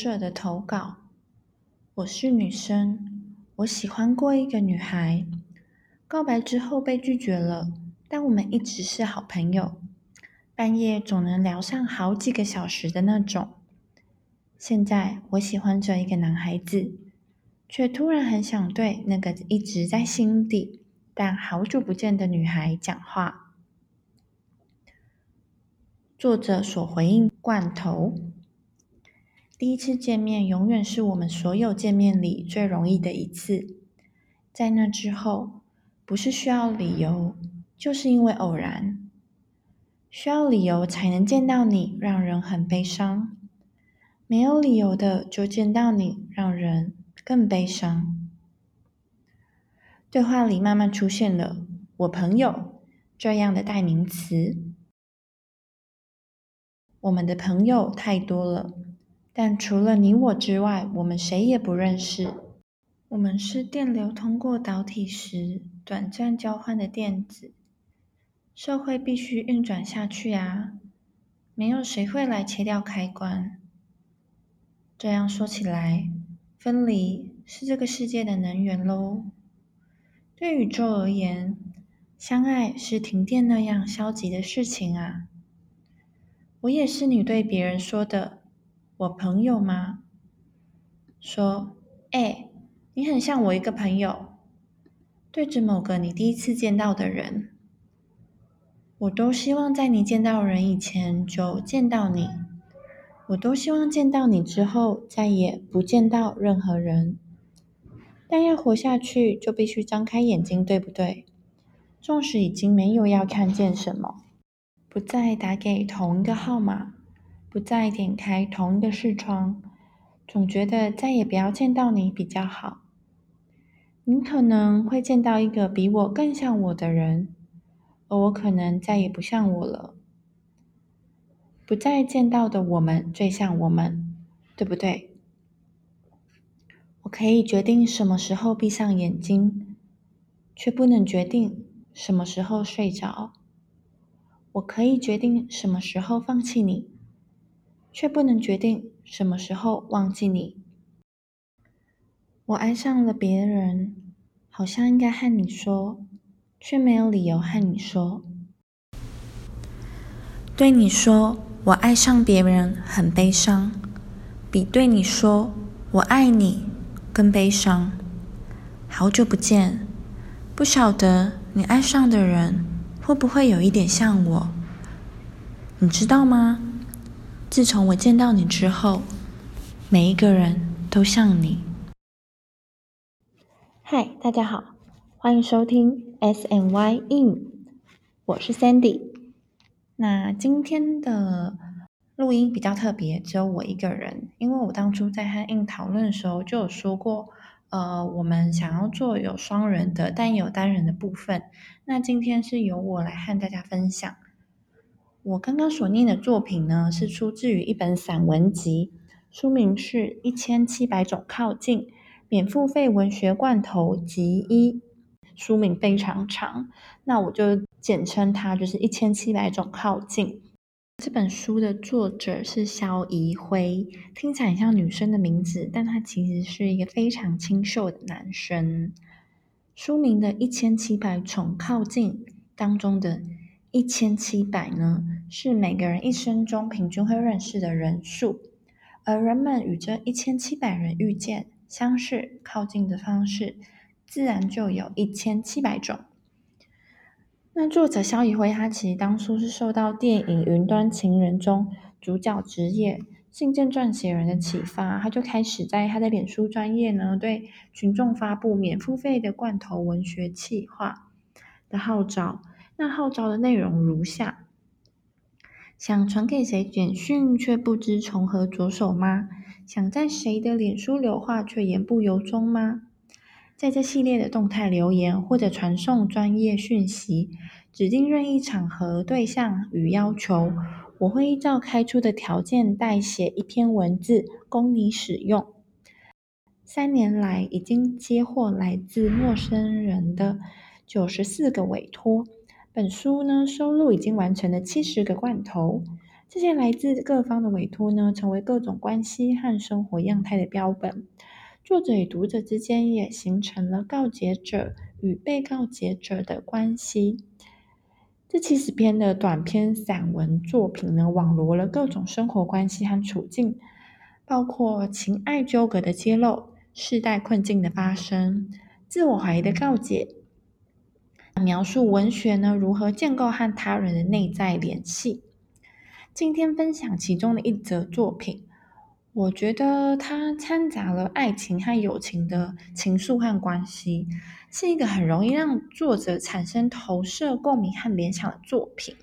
读者的投稿。我是女生，我喜欢过一个女孩，告白之后被拒绝了，但我们一直是好朋友，半夜总能聊上好几个小时的那种。现在我喜欢着一个男孩子，却突然很想对那个一直在心底但好久不见的女孩讲话。作者所回应罐头。第一次见面永远是我们所有见面里最容易的一次，在那之后，不是需要理由，就是因为偶然。需要理由才能见到你，让人很悲伤；没有理由的就见到你，让人更悲伤。对话里慢慢出现了“我朋友”这样的代名词。我们的朋友太多了，但除了你我之外，我们谁也不认识。我们是电流通过导体时短暂交换的电子。社会必须运转下去啊，没有谁会来切掉开关。这样说起来，分离是这个世界的能源喽。对宇宙而言，相爱是停电那样消极的事情啊。我也是你对别人说的我朋友吗？说，哎，你很像我一个朋友。对着某个你第一次见到的人，我都希望在你见到人以前就见到你。我都希望见到你之后再也不见到任何人。但要活下去，就必须张开眼睛，对不对？纵使已经没有要看见什么。不再打给同一个号码，不再点开同一个视窗，总觉得再也不要见到你比较好。你可能会见到一个比我更像我的人，而我可能再也不像我了。不再见到的我们最像我们，对不对？我可以决定什么时候闭上眼睛，却不能决定什么时候睡着。我可以决定什么时候放弃你，却不能决定什么时候忘记你。我爱上了别人，好像应该和你说，却没有理由和你说。对你说我爱上别人很悲伤，比对你说我爱你更悲伤。好久不见，不晓得你爱上的人。会不会有一点像我？你知道吗？自从我见到你之后，每一个人都像你。嗨，大家好，欢迎收听 S N Y In，我是 Sandy。那今天的录音比较特别，只有我一个人，因为我当初在和 In 讨论的时候就有说过。呃，我们想要做有双人的，但有单人的部分。那今天是由我来和大家分享。我刚刚所念的作品呢，是出自于一本散文集，书名是《一千七百种靠近》，免付费文学罐头集一。书名非常长，那我就简称它就是《一千七百种靠近》。这本书的作者是肖怡辉，听起来很像女生的名字，但他其实是一个非常清秀的男生。书名的一千七百种靠近当中的一千七百呢，是每个人一生中平均会认识的人数，而人们与这一千七百人遇见、相识、靠近的方式，自然就有一千七百种。那作者肖怡辉，他其实当初是受到电影《云端情人》中主角职业信件撰写人的启发，他就开始在他的脸书专业呢，对群众发布免付费的罐头文学企划的号召。那号召的内容如下：想传给谁简讯却不知从何着手吗？想在谁的脸书留话却言不由衷吗？在这系列的动态留言或者传送专业讯息，指定任意场合、对象与要求，我会依照开出的条件代写一篇文字供你使用。三年来，已经接获来自陌生人的九十四个委托。本书呢，收录已经完成的七十个罐头，这些来自各方的委托呢，成为各种关系和生活样态的标本。作者与读者之间也形成了告解者与被告解者的关系。这七十篇的短篇散文作品呢，网罗了各种生活关系和处境，包括情爱纠葛的揭露、世代困境的发生、自我怀疑的告解，描述文学呢如何建构和他人的内在联系。今天分享其中的一则作品，我觉得它掺杂了爱情和友情的情愫和关系。是一个很容易让作者产生投射、共鸣和联想的作品。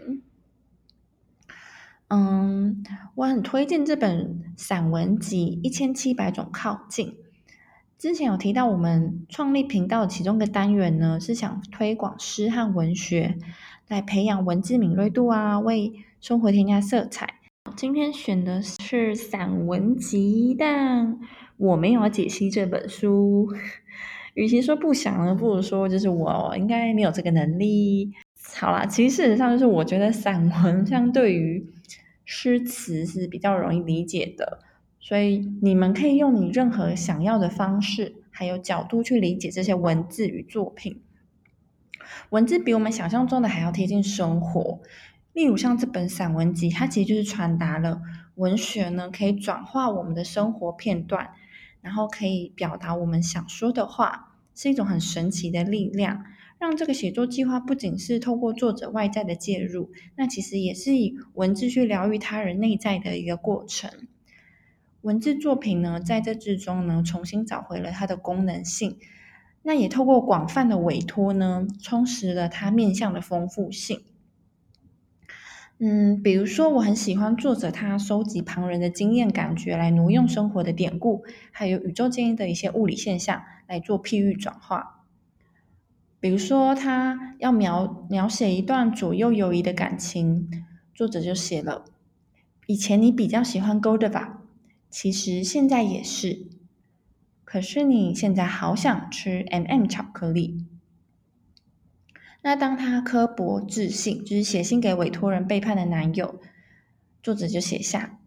嗯，我很推荐这本散文集《一千七百种靠近》。之前有提到，我们创立频道的其中一个单元呢，是想推广诗和文学，来培养文字敏锐度啊，为生活添加色彩。今天选的是散文集，但我没有解析这本书。与其说不想呢，不如说就是我应该没有这个能力。好啦，其实事实上就是我觉得散文相对于诗词是比较容易理解的，所以你们可以用你任何想要的方式还有角度去理解这些文字与作品。文字比我们想象中的还要贴近生活，例如像这本散文集，它其实就是传达了文学呢可以转化我们的生活片段。然后可以表达我们想说的话，是一种很神奇的力量，让这个写作计划不仅是透过作者外在的介入，那其实也是以文字去疗愈他人内在的一个过程。文字作品呢，在这之中呢，重新找回了它的功能性，那也透过广泛的委托呢，充实了它面向的丰富性。嗯，比如说，我很喜欢作者他收集旁人的经验感觉来挪用生活的典故，还有宇宙间的一些物理现象来做譬喻转化。比如说，他要描描写一段左右游移的感情，作者就写了：以前你比较喜欢 Godiva，其实现在也是，可是你现在好想吃 M&M 巧克力。那当他刻薄致信，就是写信给委托人背叛的男友，作者就写下：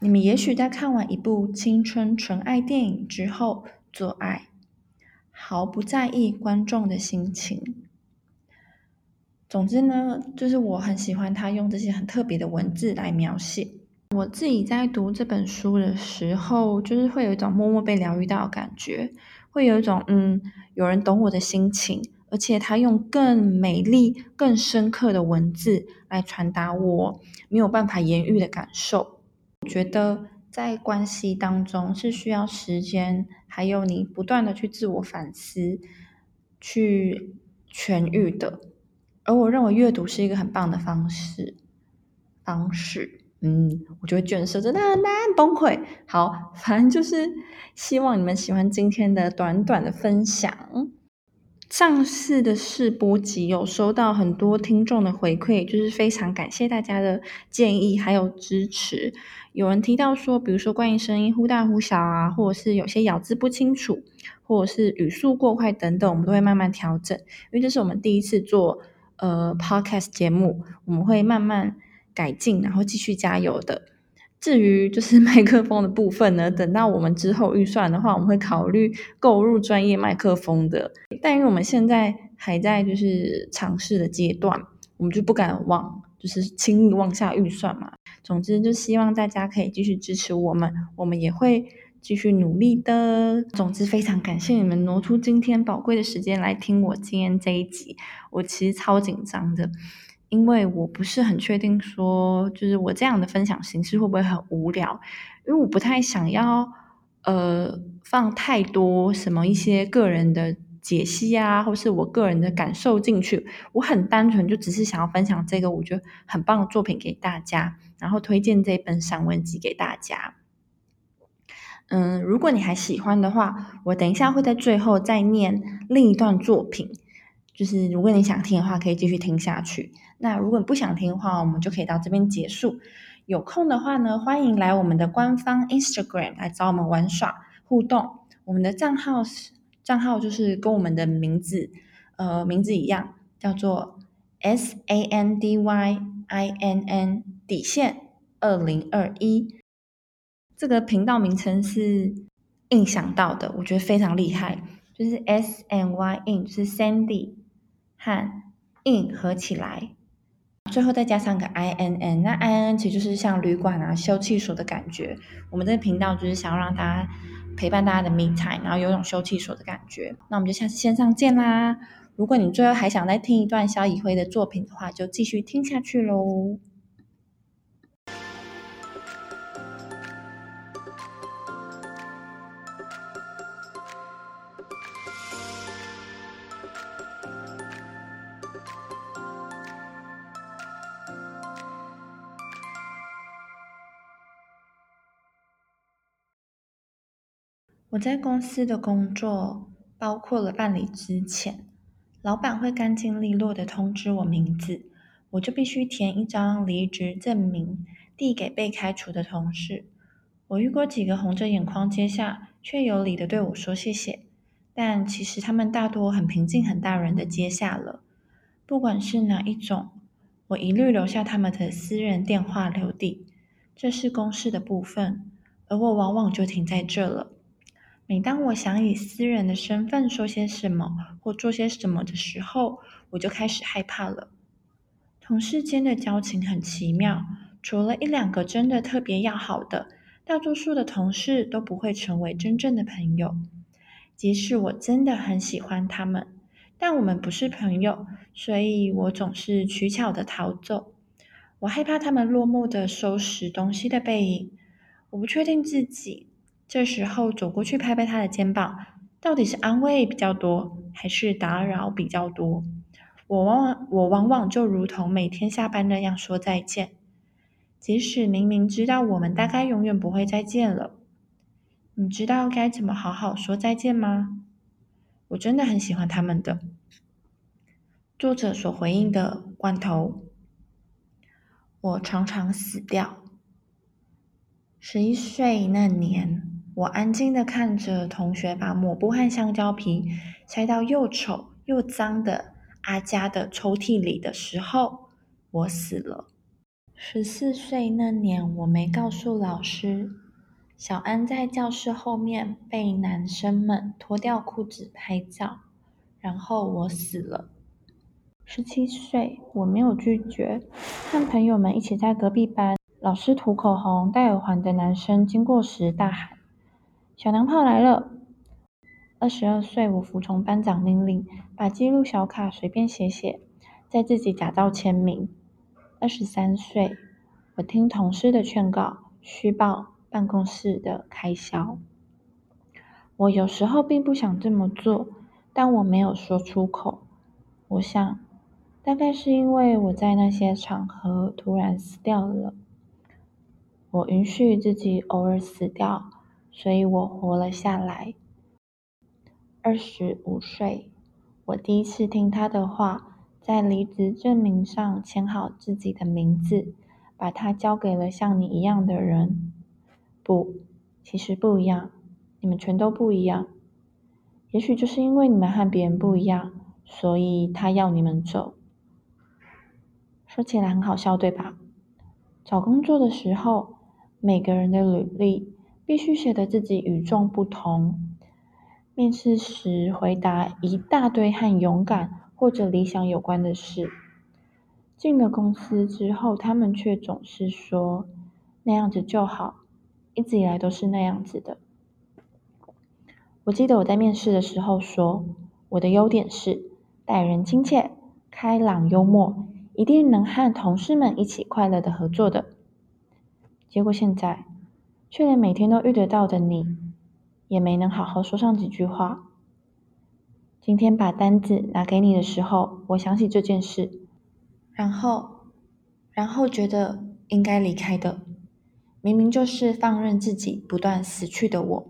你们也许在看完一部青春纯爱电影之后做爱，毫不在意观众的心情。总之呢，就是我很喜欢他用这些很特别的文字来描写。我自己在读这本书的时候，就是会有一种默默被疗愈到的感觉，会有一种嗯，有人懂我的心情。而且他用更美丽、更深刻的文字来传达我没有办法言喻的感受。我觉得在关系当中是需要时间，还有你不断的去自我反思、去痊愈的。而我认为阅读是一个很棒的方式。方式，嗯，我觉得卷舌真的很难崩溃。好，反正就是希望你们喜欢今天的短短的分享。上次的试播集有收到很多听众的回馈，就是非常感谢大家的建议还有支持。有人提到说，比如说关于声音忽大忽小啊，或者是有些咬字不清楚，或者是语速过快等等，我们都会慢慢调整。因为这是我们第一次做呃 podcast 节目，我们会慢慢改进，然后继续加油的。至于就是 麦克风的部分呢，等到我们之后预算的话，我们会考虑购入专业麦克风的。但因为我们现在还在就是尝试的阶段，我们就不敢往就是轻易往下预算嘛。总之，就希望大家可以继续支持我们，我们也会继续努力的。总之，非常感谢你们挪出今天宝贵的时间来听我今天这一集，我其实超紧张的。因为我不是很确定，说就是我这样的分享形式会不会很无聊？因为我不太想要，呃，放太多什么一些个人的解析啊，或是我个人的感受进去。我很单纯，就只是想要分享这个我觉得很棒的作品给大家，然后推荐这本散文集给大家。嗯，如果你还喜欢的话，我等一下会在最后再念另一段作品。就是如果你想听的话，可以继续听下去。那如果不想听的话，我们就可以到这边结束。有空的话呢，欢迎来我们的官方 Instagram 来找我们玩耍互动。我们的账号是账号就是跟我们的名字呃名字一样，叫做 S A N D Y I N N 底线二零二一。这个频道名称是印想到的，我觉得非常厉害。就是 S N Y in 是 Sandy 和 in 合起来，最后再加上个 I N N。那 I N N 其实就是像旅馆啊、休憩所的感觉。我们这个频道就是想要让大家陪伴大家的 me time，然后有种休憩所的感觉。那我们就下次线上见啦！如果你最后还想再听一段萧以辉的作品的话，就继续听下去喽。我在公司的工作包括了办理之前，老板会干净利落的通知我名字，我就必须填一张离职证明，递给被开除的同事。我遇过几个红着眼眶接下，却有理的对我说谢谢，但其实他们大多很平静、很大人的接下了。不管是哪一种，我一律留下他们的私人电话留底，这是公事的部分，而我往往就停在这了。每当我想以私人的身份说些什么或做些什么的时候，我就开始害怕了。同事间的交情很奇妙，除了一两个真的特别要好的，大多数的同事都不会成为真正的朋友。即使我真的很喜欢他们，但我们不是朋友，所以我总是取巧的逃走。我害怕他们落寞的收拾东西的背影，我不确定自己。这时候走过去拍拍他的肩膀，到底是安慰比较多，还是打扰比较多？我往往我往往就如同每天下班那样说再见，即使明明知道我们大概永远不会再见了。你知道该怎么好好说再见吗？我真的很喜欢他们的。作者所回应的罐头，我常常死掉。十一岁那年。我安静的看着同学把抹布和香蕉皮塞到又丑又脏的阿佳的抽屉里的时候，我死了。十四岁那年，我没告诉老师，小安在教室后面被男生们脱掉裤子拍照，然后我死了。十七岁，我没有拒绝，和朋友们一起在隔壁班，老师涂口红戴耳环的男生经过时大喊。小娘炮来了！二十二岁，我服从班长命令，把记录小卡随便写写，在自己假造签名。二十三岁，我听同事的劝告，虚报办公室的开销。我有时候并不想这么做，但我没有说出口。我想，大概是因为我在那些场合突然死掉了。我允许自己偶尔死掉。所以我活了下来。二十五岁，我第一次听他的话，在离职证明上签好自己的名字，把它交给了像你一样的人。不，其实不一样，你们全都不一样。也许就是因为你们和别人不一样，所以他要你们走。说起来很好笑，对吧？找工作的时候，每个人的履历。必须写得自己与众不同。面试时回答一大堆和勇敢或者理想有关的事。进了公司之后，他们却总是说那样子就好，一直以来都是那样子的。我记得我在面试的时候说，我的优点是待人亲切、开朗、幽默，一定能和同事们一起快乐的合作的。结果现在。却连每天都遇得到的你，也没能好好说上几句话。今天把单子拿给你的时候，我想起这件事，然后，然后觉得应该离开的，明明就是放任自己不断死去的我。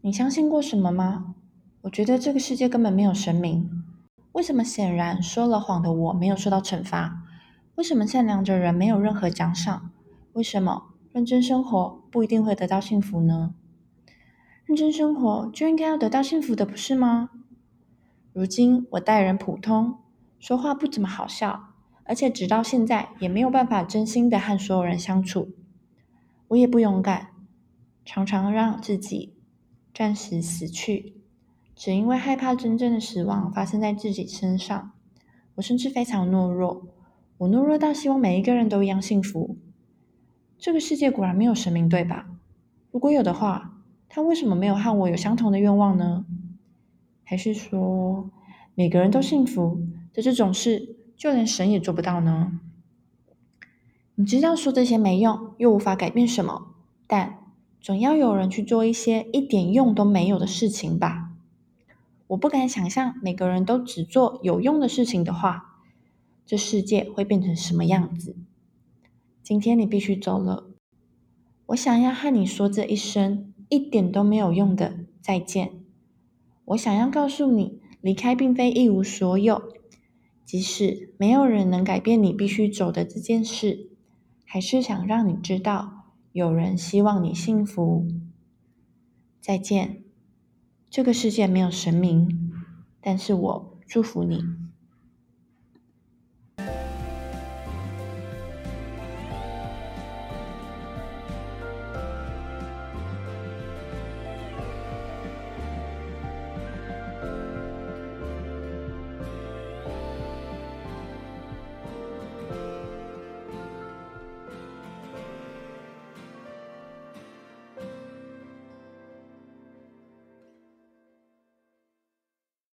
你相信过什么吗？我觉得这个世界根本没有神明。为什么显然说了谎的我没有受到惩罚？为什么善良的人没有任何奖赏？为什么？认真生活不一定会得到幸福呢。认真生活就应该要得到幸福的，不是吗？如今我待人普通，说话不怎么好笑，而且直到现在也没有办法真心的和所有人相处。我也不勇敢，常常让自己暂时死去，只因为害怕真正的死亡发生在自己身上。我甚至非常懦弱，我懦弱到希望每一个人都一样幸福。这个世界果然没有神明，对吧？如果有的话，他为什么没有和我有相同的愿望呢？还是说每个人都幸福的这种事，就连神也做不到呢？你知道说这些没用，又无法改变什么，但总要有人去做一些一点用都没有的事情吧？我不敢想象，每个人都只做有用的事情的话，这世界会变成什么样子？今天你必须走了，我想要和你说这一声一点都没有用的再见。我想要告诉你，离开并非一无所有，即使没有人能改变你必须走的这件事，还是想让你知道，有人希望你幸福。再见。这个世界没有神明，但是我祝福你。